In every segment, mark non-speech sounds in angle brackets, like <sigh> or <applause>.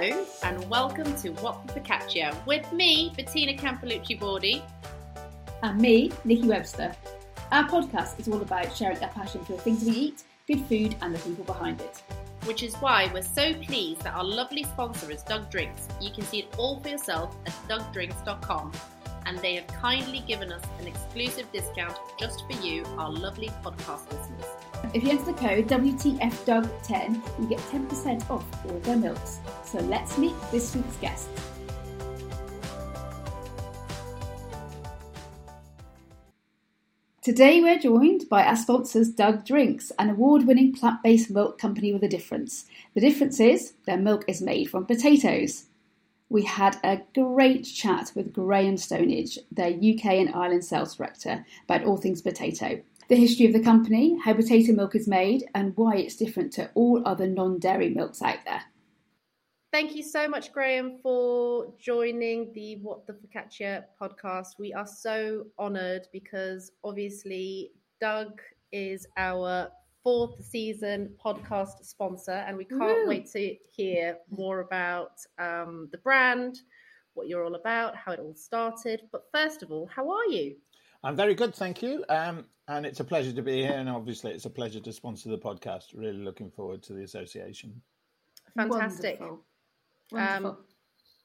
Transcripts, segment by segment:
Hello, and welcome to What the Focaccia with me, Bettina Campolucci Bordi. And me, Niki Webster. Our podcast is all about sharing our passion for the things we eat, good food, and the people behind it. Which is why we're so pleased that our lovely sponsor is DUG Drinks. You can see it all for yourself at dugdrinks.com and they have kindly given us an exclusive discount just for you, our lovely podcast listeners. If you enter the code WTFDUG10, you get 10% off all their milks. So let's meet this week's guest. Today we're joined by our sponsors DUG Drinks, an award-winning plant-based milk company with a difference. The difference is their milk is made from potatoes we had a great chat with Graham Stonage, their UK and Ireland sales director, about all things potato. The history of the company, how potato milk is made, and why it's different to all other non dairy milks out there. Thank you so much, Graham, for joining the What the Focaccia podcast. We are so honoured because obviously DUG is our fourth season podcast sponsor, and we can't Woo. wait to hear more about um, the brand, what you're all about, how it all started. But first of all, how are you? I'm very good, thank you. Um, and it's a pleasure to be here, and obviously, it's a pleasure to sponsor the podcast. Really looking forward to the association. Fantastic. Wonderful. Wonderful. Um,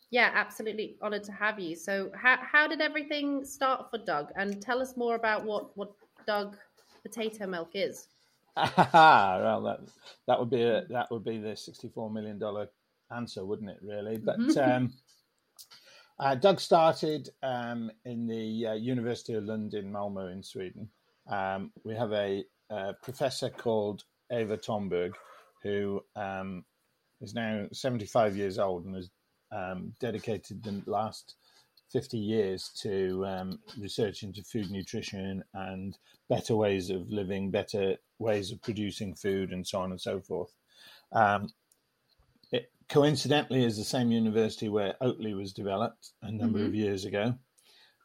yeah, absolutely honoured to have you. So, how how did everything start for DUG? And tell us more about what what DUG potato milk is. <laughs> well, that that would be a, that would be the sixty-four million dollar answer, wouldn't it? Really, but mm-hmm. <laughs> um, uh, DUG started um, in the uh, University of Lund in Malmo in Sweden. Um, we have a, a, professor called Eva Tornberg, who um, is now seventy-five years old and has um, dedicated the last 50 years to um, research into food nutrition and better ways of living, better ways of producing food, and so on and so forth. Um, coincidentally is the same university where Oatly was developed a number mm-hmm. of years ago,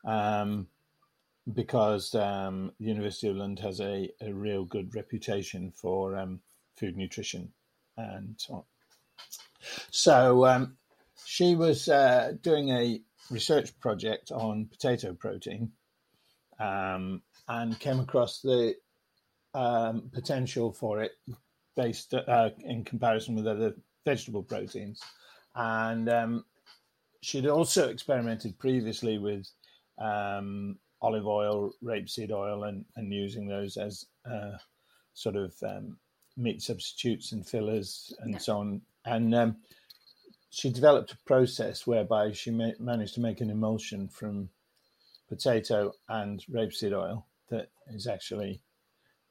um, because um, the University of Lund has a, a real good reputation for um, food nutrition and so on. So um, she was uh, doing a research project on potato protein um, and came across the um, potential for it based uh, in comparison with other vegetable proteins. And um, she'd also experimented previously with um, olive oil, rapeseed oil, and, and using those as uh, sort of um, meat substitutes and fillers and yeah. so on. And um, she developed a process whereby she ma- managed to make an emulsion from potato and rapeseed oil that is actually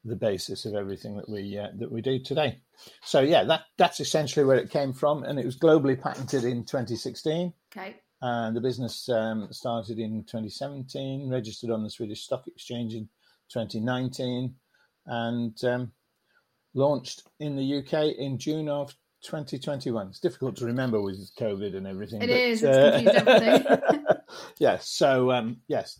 the basis of everything that we uh, that we do today. So yeah, that that's essentially where it came from, and it was globally patented in 2016. Okay. And the business um, started in 2017, registered on the Swedish Stock Exchange in 2019, and um, launched in the UK in June of 2021. It's difficult to remember with COVID and everything. It but, is. It's uh, confused everything. <laughs> yes. So um, yes,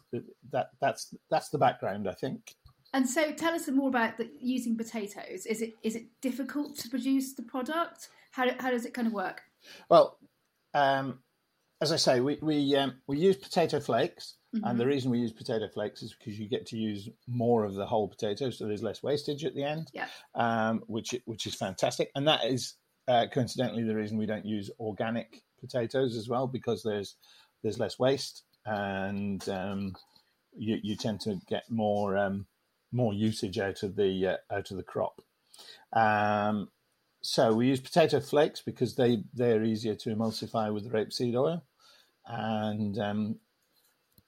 that that's that's the background, I think. And so, tell us more about the, using potatoes. Is it is it difficult to produce the product? How how does it kind of work? Well, um, as I say, we we um, we use potato flakes, mm-hmm. and the mm-hmm. reason we use potato flakes is because you get to use more of the whole potato, so there's less wastage at the end. Yeah. Um, which which is fantastic, and that is uh, coincidentally, the reason we don't use organic potatoes as well because there's there's less waste and um, you, you tend to get more um, more usage out of the uh, out of the crop. Um, so we use potato flakes because they they're easier to emulsify with rapeseed oil, and um,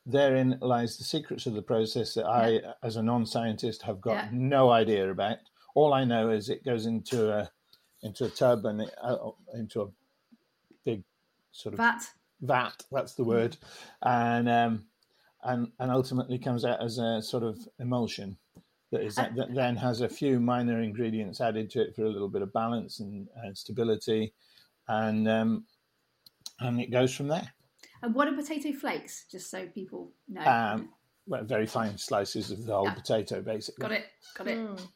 therein lies the secrets of the process that I, as a non-scientist, have got yeah. no idea about. All I know is it goes into a into a tub and it, uh, into a big sort of vat. Vat, that's the word, and um, and and ultimately comes out as a sort of emulsion that is that, that then has a few minor ingredients added to it for a little bit of balance and, and stability, and um, and it goes from there. And what are potato flakes? Just so people know. Um, well, very fine slices of the whole yeah. potato, basically. Got it. Got it. Mm.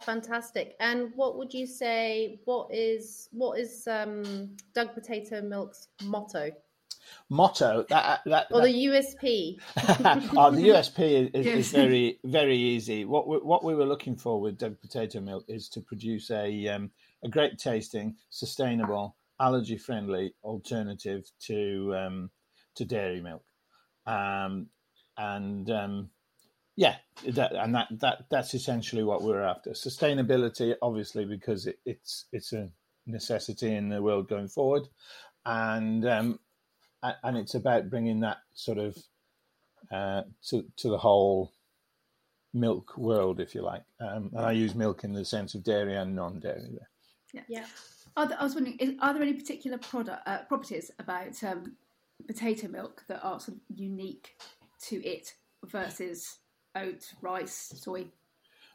Fantastic. And what would you say? What is what is um, DUG Potato Milk's motto? Motto that that, or that the USP? <laughs> oh, the USP is, is, very very easy. What we, what we were looking for with DUG Potato Milk is to produce a um, a great tasting, sustainable, allergy friendly alternative to um, to dairy milk, um, and um, yeah, that, and that that that's essentially what we're after. Sustainability, obviously, because it, it's it's a necessity in the world going forward, and um, and it's about bringing that sort of uh, to to the whole milk world, if you like. Um, and I use milk in the sense of dairy and non-dairy. There. Yeah. yeah. There, I was wondering, is, are there any particular product uh, properties about um, potato milk that are sort of unique to it versus oat, rice, soy?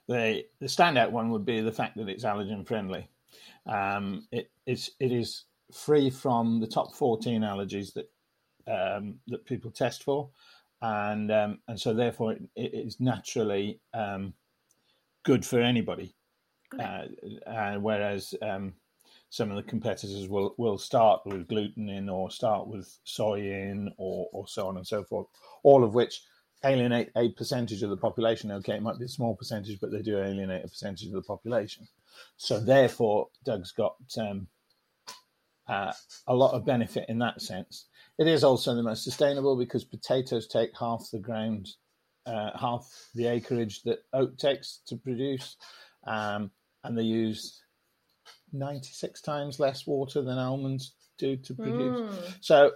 The the standout one would be the fact that it's allergen friendly. Um, it is it is free from the top fourteen allergies that um, that people test for, and um, and so therefore it, it is naturally um, good for anybody. Uh, uh, whereas um, some of the competitors will, will start with gluten in or start with soy in or, or so on and so forth, all of which alienate a percentage of the population. Okay, it might be a small percentage, but they do alienate a percentage of the population. So therefore, DUG's got um, uh, a lot of benefit in that sense. It is also the most sustainable because potatoes take half the ground, uh, half the acreage that oat takes to produce, um, and they use 96 times less water than almonds do to produce. Mm. So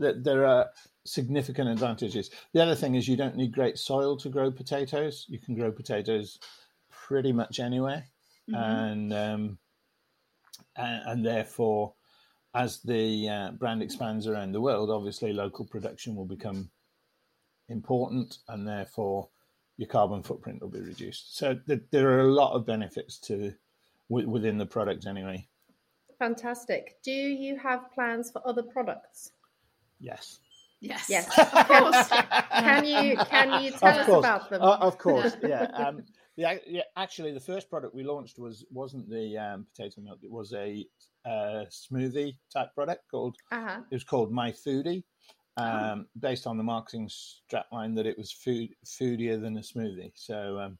th- there are significant advantages. The other thing is you don't need great soil to grow potatoes. You can grow potatoes pretty much anywhere, mm-hmm. and, um, and, and therefore, as the uh, brand expands around the world, obviously local production will become important, and therefore your carbon footprint will be reduced. So th- there are a lot of benefits to w- within the product anyway. Fantastic. Do you have plans for other products? Yes. Yes. Yes. Of course. can you can you tell us about them? Uh, of course. Yeah. Um, the, yeah. Actually, the first product we launched was wasn't the um, potato milk. It was a uh, smoothie type product called. Uh-huh. It was called My Foodie, oh. um, oh. based on the marketing strapline that it was food foodier than a smoothie. So. Um,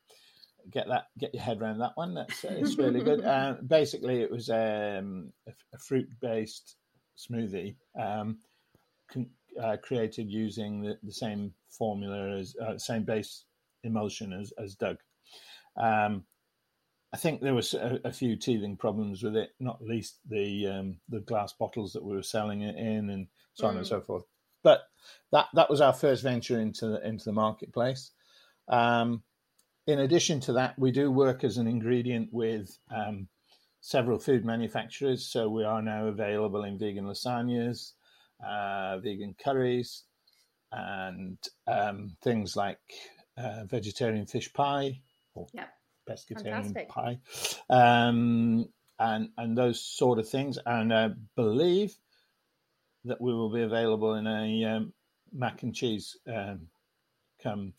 get that get your head around that one that's uh, it's really good <laughs> uh, basically it was um, a, a fruit based smoothie um, con- uh, created using the, the, same formula as uh, same base emulsion as, as DUG. Um, I think there was a, a, few teething problems with it, not least the um, the glass bottles that we were selling it in, and so on and so mm. forth. But that that was our first venture into the, into the marketplace. Um, in addition to that, we do work as an ingredient with um, several food manufacturers. So we are now available in vegan lasagnas, uh, vegan curries, and um, things like uh, vegetarian fish pie or yep. pescatarian Fantastic. pie, um, and and those sort of things. And I believe that we will be available in a um, mac and cheese um, come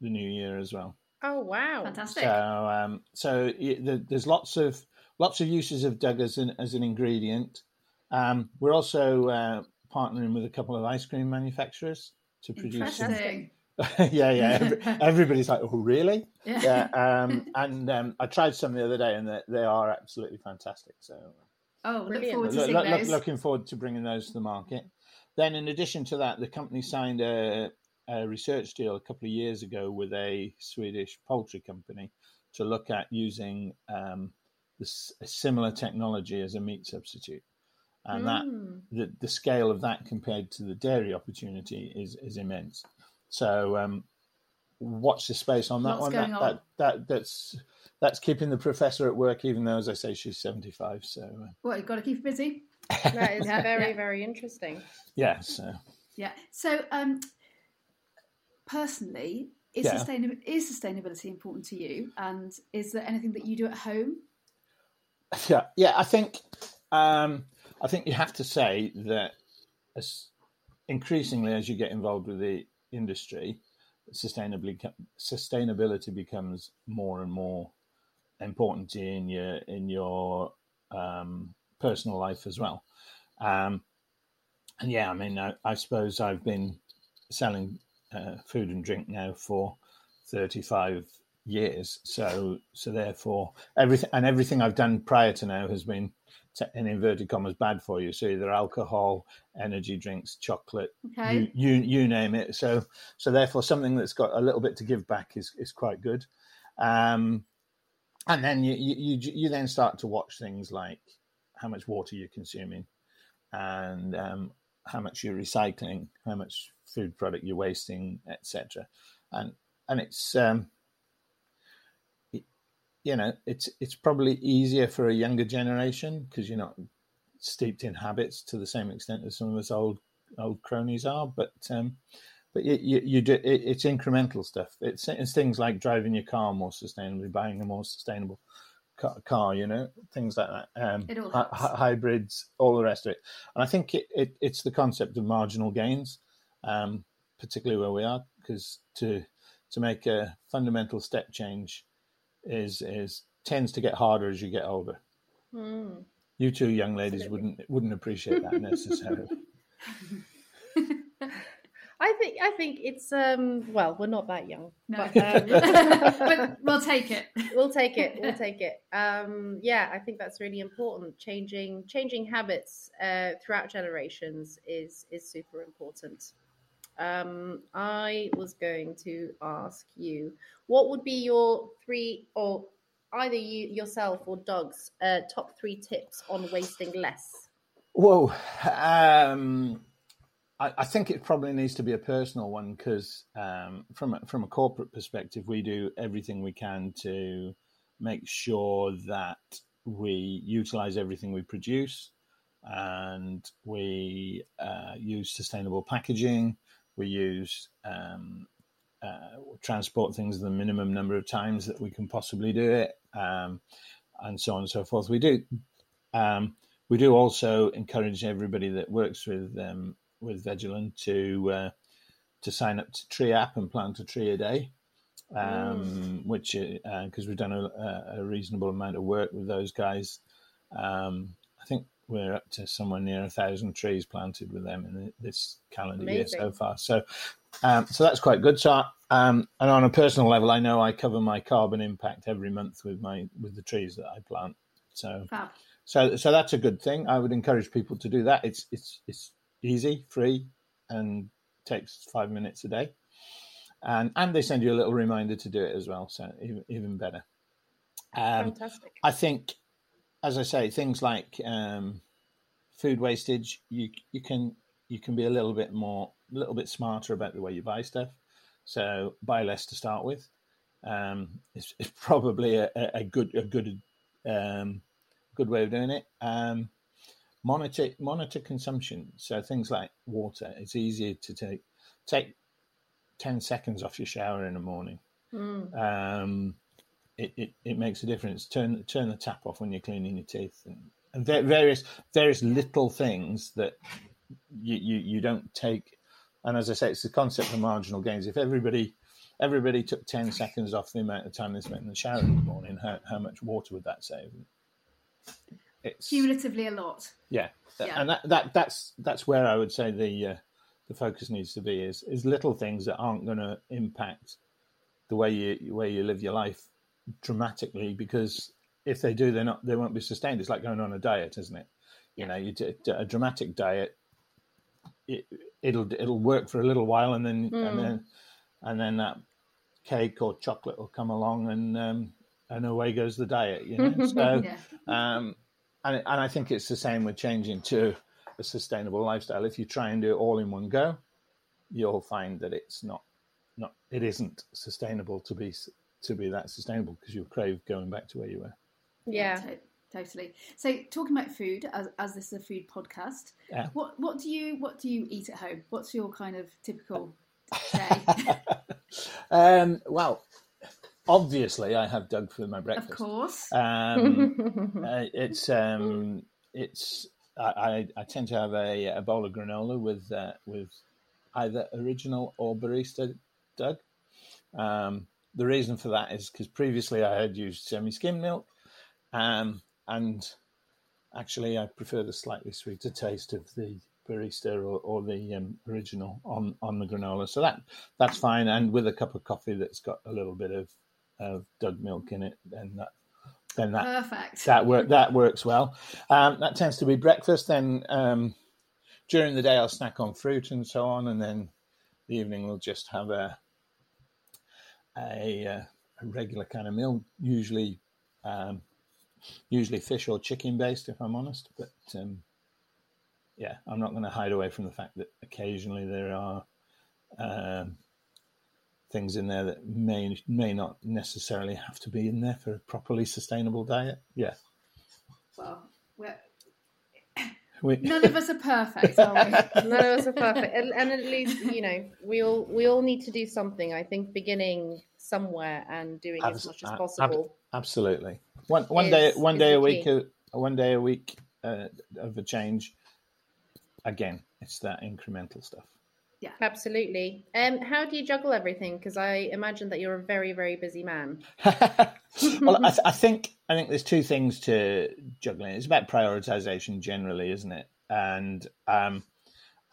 the new year as well. Oh wow! Fantastic. So um, so there's lots of lots of uses of DUG as an as an ingredient. Um, we're also uh, partnering with a couple of ice cream manufacturers to produce. Some... <laughs> yeah, yeah. Every, <laughs> everybody's like, "Oh, really?" Yeah. yeah <laughs> um, and um, I tried some the other day, and they, they are absolutely fantastic. So, oh, look forward to look, look, looking forward to bringing those to the market. Then, in addition to that, the company signed a, a research deal a couple of years ago with a Swedish poultry company to look at using um, this, a similar technology as a meat substitute and mm. that hmm. the, the scale of that compared to the dairy opportunity is is immense. So um, watch the space on that What's one. That, on? that, that that's that's keeping the professor at work, even though, as I say, she's seventy five. So uh, well, you've got to keep her busy. <laughs> that is very very interesting. Yeah. So yeah. So um, personally, is, yeah. sustainability, is sustainability important to you? And is there anything that you do at home? <laughs> Yeah, yeah. I think um, I think you have to say that as increasingly as you get involved with the industry, sustainably sustainability becomes more and more important in your in your um, personal life as well. Um, and yeah, I mean, I, I, suppose I've been selling uh, food and drink now for 35 years. So, so therefore, everything and everything I've done prior to now has been, in inverted commas, bad for you. So either alcohol, energy drinks, chocolate, okay. you, you you name it. So, so therefore, something that's got a little bit to give back is is quite good. Um, and then you, you you then start to watch things like how much water you're consuming, and um, how much you're recycling, how much food product you're wasting, etc. And and it's um, you know it's it's probably easier for a younger generation because you're not steeped in habits to the same extent as some of us old old cronies are, but um, but you, you, you do it, it's incremental stuff. It's, it's things like driving your car more sustainably, buying a more sustainable car, you know, things like that. Um, all hybrids, all the rest of it. And I think it, it it's the concept of marginal gains, um, particularly where we are, because to to make a fundamental step change is is tends to get harder as you get older. Mm. You two young ladies Absolutely. wouldn't wouldn't appreciate that <laughs> necessarily. <laughs> I think I think it's um well we're not that young no. but, <laughs> um, but we'll take it we'll take it we'll take it um yeah I think that's really important changing changing habits uh, throughout generations is is super important um I was going to ask you what would be your three or either you yourself or DUG's uh, top three tips on wasting less whoa um I, I think it probably needs to be a personal one because um, from a, from a corporate perspective, we do everything we can to make sure that we utilize everything we produce, and we uh, use sustainable packaging. We use um, uh, transport things the minimum number of times that we can possibly do it, um, and so on and so forth. We do. Um, we do also encourage everybody that works with um, with Veg of Lund to uh, to sign up to Tree App and plant a tree a day, um, mm. which because uh, we've done a, a, reasonable amount of work with those guys. Um, I think we're up to somewhere near a thousand trees planted with them in this calendar Amazing. year so far. So, um, so that's quite good. So, um, and on a personal level, I know I cover my carbon impact every month with my with the trees that I plant. So, Fab. so, so that's a good thing. I would encourage people to do that. It's it's it's easy, free, and takes five minutes a day. And and they send you a little reminder to do it as well, so even even better. Um, Fantastic. I think, as I say, things like um, food wastage, you you can you can be a little bit more, a little bit smarter about the way you buy stuff. So buy less to start with. Um, it's, it's probably a, a, good a good um, good way of doing it. Um, monitor monitor consumption. So things like water. It's easier to take take ten seconds off your shower in the morning. Mm. It, it, it makes a difference. Turn turn the tap off when you're cleaning your teeth, and, and various various little things that you, you you don't take. And as I say, it's the concept of marginal gains. If everybody everybody took ten seconds off the amount of time they spent in the shower in the morning, how, how much water would that save? it's cumulatively a lot. Yeah, yeah. and that, that that's that's where I would say the uh, the focus needs to be is is little things that aren't going to impact the way you way you live your life dramatically because if they do, they're not they won't be sustained. It's like going on a diet, isn't it? You know, you do a dramatic diet. It, it'll it'll work for a little while, and then mm. and then and then that cake or chocolate will come along, and um, and away goes the diet. You know, <laughs> so yeah. um, and and I think it's the same with changing to a sustainable lifestyle. If you try and do it all in one go, you'll find that it's not not it isn't sustainable to be to be that sustainable because you'll crave going back to where you were. Yeah. yeah totally. So talking about food, as, as this is a food podcast, yeah. what what do you what do you eat at home? What's your kind of typical <laughs> day? um, well, obviously I have DUG for my breakfast. Of course. Um, <laughs> uh, it's um, it's I, I, tend to have a, a bowl of granola with uh, with either original or barista DUG. Um, the reason for that is because previously I had used semi-skim milk, um, and actually I prefer the slightly sweeter taste of the barista or, or the um, original on on the granola. So that that's fine. And with a cup of coffee that's got a little bit of of DUG milk in it, then that then that Perfect. that work that works well. Um, that tends to be breakfast. Then um, during the day I'll snack on fruit and so on, and then the evening we'll just have a a, uh, a regular kind of meal, usually um, usually fish or chicken based, if I'm honest. But um, yeah, I'm not going to hide away from the fact that occasionally there are um, things in there that may may not necessarily have to be in there for a properly sustainable diet. Yeah, Well, we, <laughs> none of us are perfect, are we? <laughs> None of us are perfect, and, and at least you know we all we all need to do something. I think beginning somewhere and doing as much as ab- ab- possible. absolutely. One one day one day a week key. uh, one day a week uh, of a change. Again, it's that incremental stuff. Yeah absolutely. Um, how do you juggle everything? Because I imagine that you're a very very busy man. <laughs> well, I, th- I think I think there's two things to juggling. It's about prioritization generally, isn't it? And um,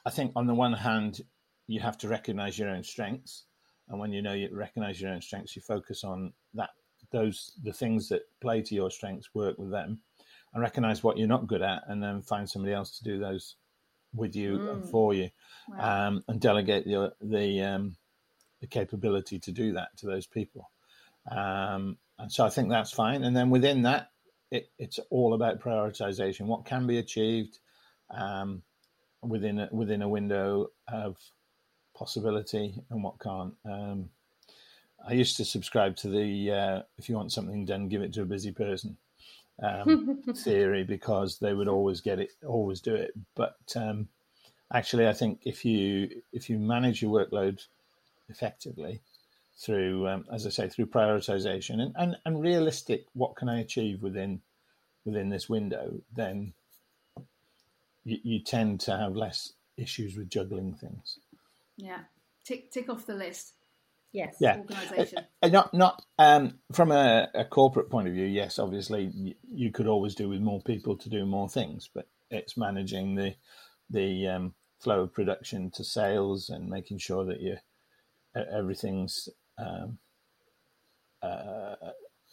I think on the one hand, you have to recognize your own strengths, and when you know you recognize your own strengths, you focus on that those the things that play to your strengths, work with them, and recognize what you're not good at, and then find somebody else to do those with you and Mm. for you Wow. um, and delegate the the um, the capability to do that to those people. Um, and so I think that's fine. And then within that, it, it's all about prioritization. What can be achieved um, within a, within a window of possibility, and what can't. Um, I used to subscribe to the uh, if you want something done, give it to a busy person um, theory because they would always get it, always do it. But um, actually, I think if you if you manage your workload effectively through, um, as I say, through prioritization and, and, and realistic, what can I achieve within within this window, then you, you tend to have less issues with juggling things. yeah. Tick tick off the list. Yes. Yeah. Organisation. Uh, Not not um, from a, a corporate point of view. Yes, obviously you, could always do with more people to do more things, but it's managing the the um, flow of production to sales and making sure that you everything's um, uh,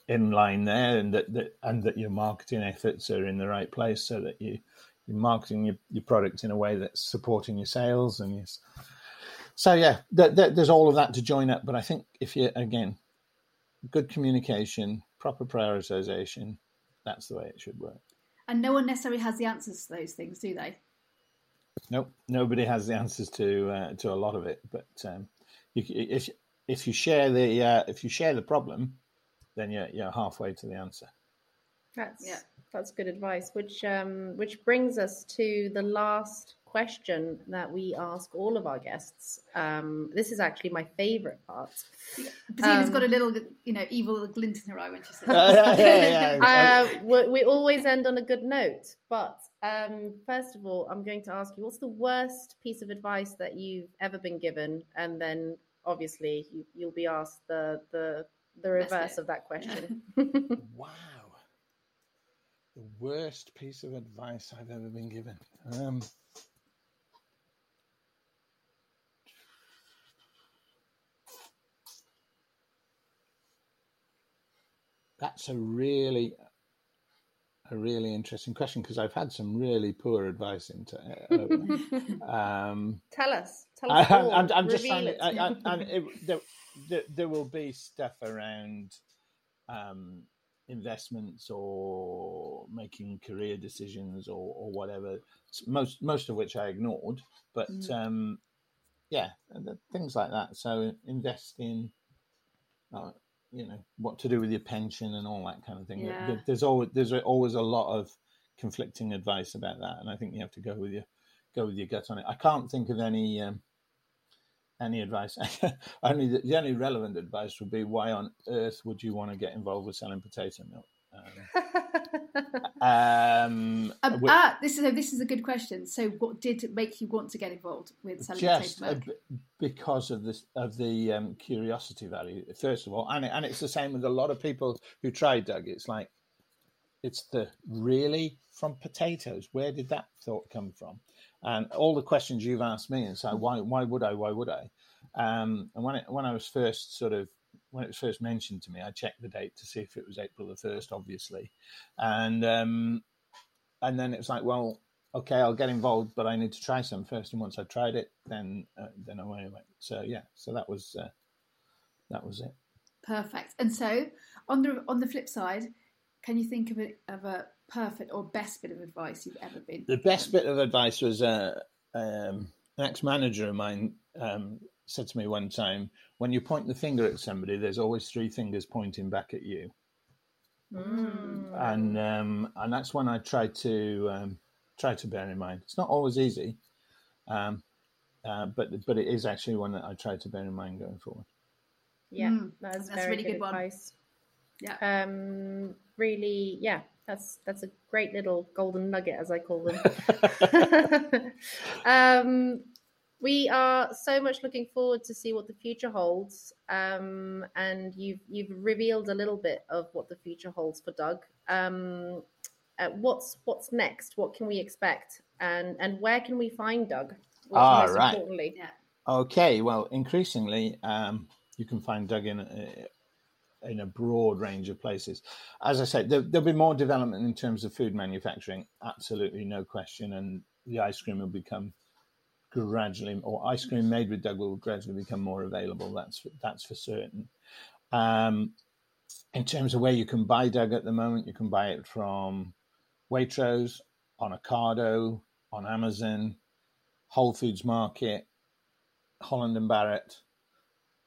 in line there, and that, that and that your marketing efforts are in the right place, so that you you're marketing your, your product in a way that's supporting your sales and yes. So yeah, th- th- there's all of that to join up, but I think if you again good communication, proper prioritization, that's the way it should work. And no one necessarily has the answers to those things, do they? Nope, nobody has the answers to uh, to a lot of it. But um, you, if if you share the uh, if you share the problem, then you're you're halfway to the answer. That's Yeah. That's good advice. Which um which brings us to the last question that we ask all of our guests. Um, this is actually my favorite part. Bettina's Um, got a little, you know, evil glint in her eye when she says <laughs> Yeah, that. yeah, yeah. <laughs> Uh, we, we always end on a good note, but um, first of all, I'm going to ask you, what's the worst piece of advice that you've ever been given, and then obviously you, you'll be asked the the the reverse of that question. <laughs> Wow, the worst piece of advice I've ever been given. Um, that's a really a really interesting question because I've had some really poor advice into uh, <laughs> um, tell us, tell I, us all. I'm, I'm just Reveal trying I, I, and <laughs> it, there, there, there will be stuff around um, investments or making career decisions or, or whatever. Most most of which I ignored, but Mm. um, yeah, things like that. So invest in, uh, you know, what to do with your pension and all that kind of thing. Yeah. There- There's always there's always a lot of conflicting advice about that, and I think you have to go with your go with your gut on it. I can't think of any. Um, any advice? <laughs> only the, the only relevant advice would be why on earth would you want to get involved with selling potato milk? Um, <laughs> um, Um, ah, this is a, this is a good question. So, what did make you want to get involved with selling just potato milk? b- because of this of the um, curiosity value first of all and it, and it's the same with a lot of people who try DUG it's like it's the really from potatoes where did that thought come from and all the questions you've asked me and so why why would I why would I um, and when it, when I was first sort of when it was first mentioned to me I checked the date to see if it was April the 1st obviously and um, and then it was like well okay, I'll get involved, but I need to try some first. And once I've tried it, then uh, then away I went. So yeah, so that was uh, that was it. Perfect. And so, on the on the flip side, can you think of a, of a perfect or best bit of advice you've ever been? The best bit of advice was uh, um, an ex-manager of mine um, said to me one time, "When you point the finger at somebody, there's always three fingers pointing back at you." Mm. And um, and that's when I try to um, try to bear in mind. It's not always easy, um, uh, but but it is actually one that I try to bear in mind going forward. Yeah, Mm, that's, that's a really good, good one. advice. Yeah. Um, really, yeah, that's that's a great little golden nugget, as I call them. <laughs> um, we are so much looking forward to see what the future holds. Um, and you've you've revealed a little bit of what the future holds for DUG. Um, uh, what's what's next? What can we expect? And and where can we find DUG? What- Ah, most right. Importantly, Yeah. Okay, well, increasingly, um, you can find DUG in a, in a broad range of places. As I said, there, there'll be more development in terms of food manufacturing, absolutely no question, and the ice cream will become gradually, or ice cream made with DUG will gradually become more available. That's that's for certain. Um, in terms of where you can buy DUG at the moment, you can buy it from Waitrose, on Ocado, on Amazon, Whole Foods Market, Holland and Barrett,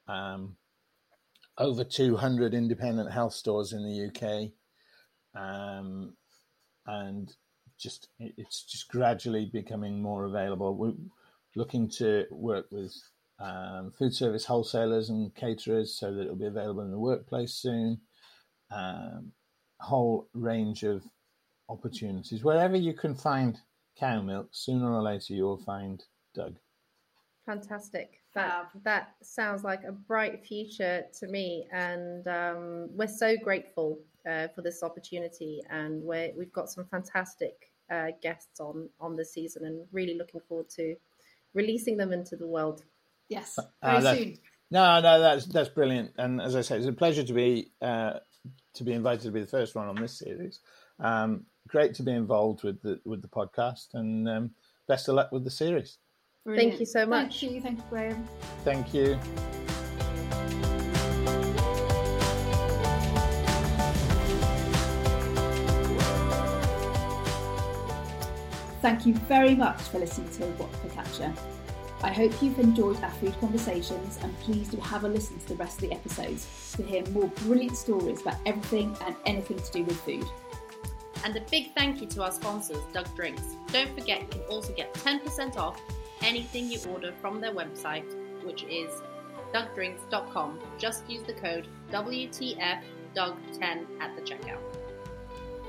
um, over 200 independent health stores in the UK, um, and just it's just gradually becoming more available. We're looking to work with um, food service wholesalers and caterers so that it'll be available in the workplace soon. Um, whole range of opportunities wherever you can find cow milk. Sooner or later, you will find DUG. Fantastic. That Fab. that sounds like a bright future to me, and um, we're so grateful uh, for this opportunity. And we're, we've got some fantastic uh, guests on on this season, and really looking forward to releasing them into the world. Yes. Ah, Very that- soon. No, no, that's that's brilliant. And as I say, it's a pleasure to be uh, to be invited to be the first one on this series. Um, great to be involved with the with the podcast, and um, best of luck with the series. Brilliant. you so much. Thank you. Thank you, Graham. Thank you. Thank you very much for listening to What the Focaccia. I hope you've enjoyed our food conversations and please do have a listen to the rest of the episodes to hear more brilliant stories about everything and anything to do with food. And a big thank you to our sponsors, DUG Drinks. Don't forget, you can also get 10% off anything you order from their website, which is dugdrinks.com. Just use the code WTFDUG10 at the checkout.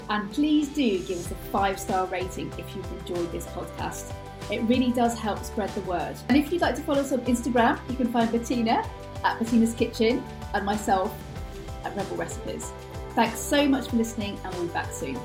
And please do give us a five star rating if you've enjoyed this podcast. It really does help spread the word. And if you'd like to follow us on Instagram, you can find Bettina at Bettina's Kitchen and myself at Rebel Recipes. Thanks so much for listening, and we'll be back soon.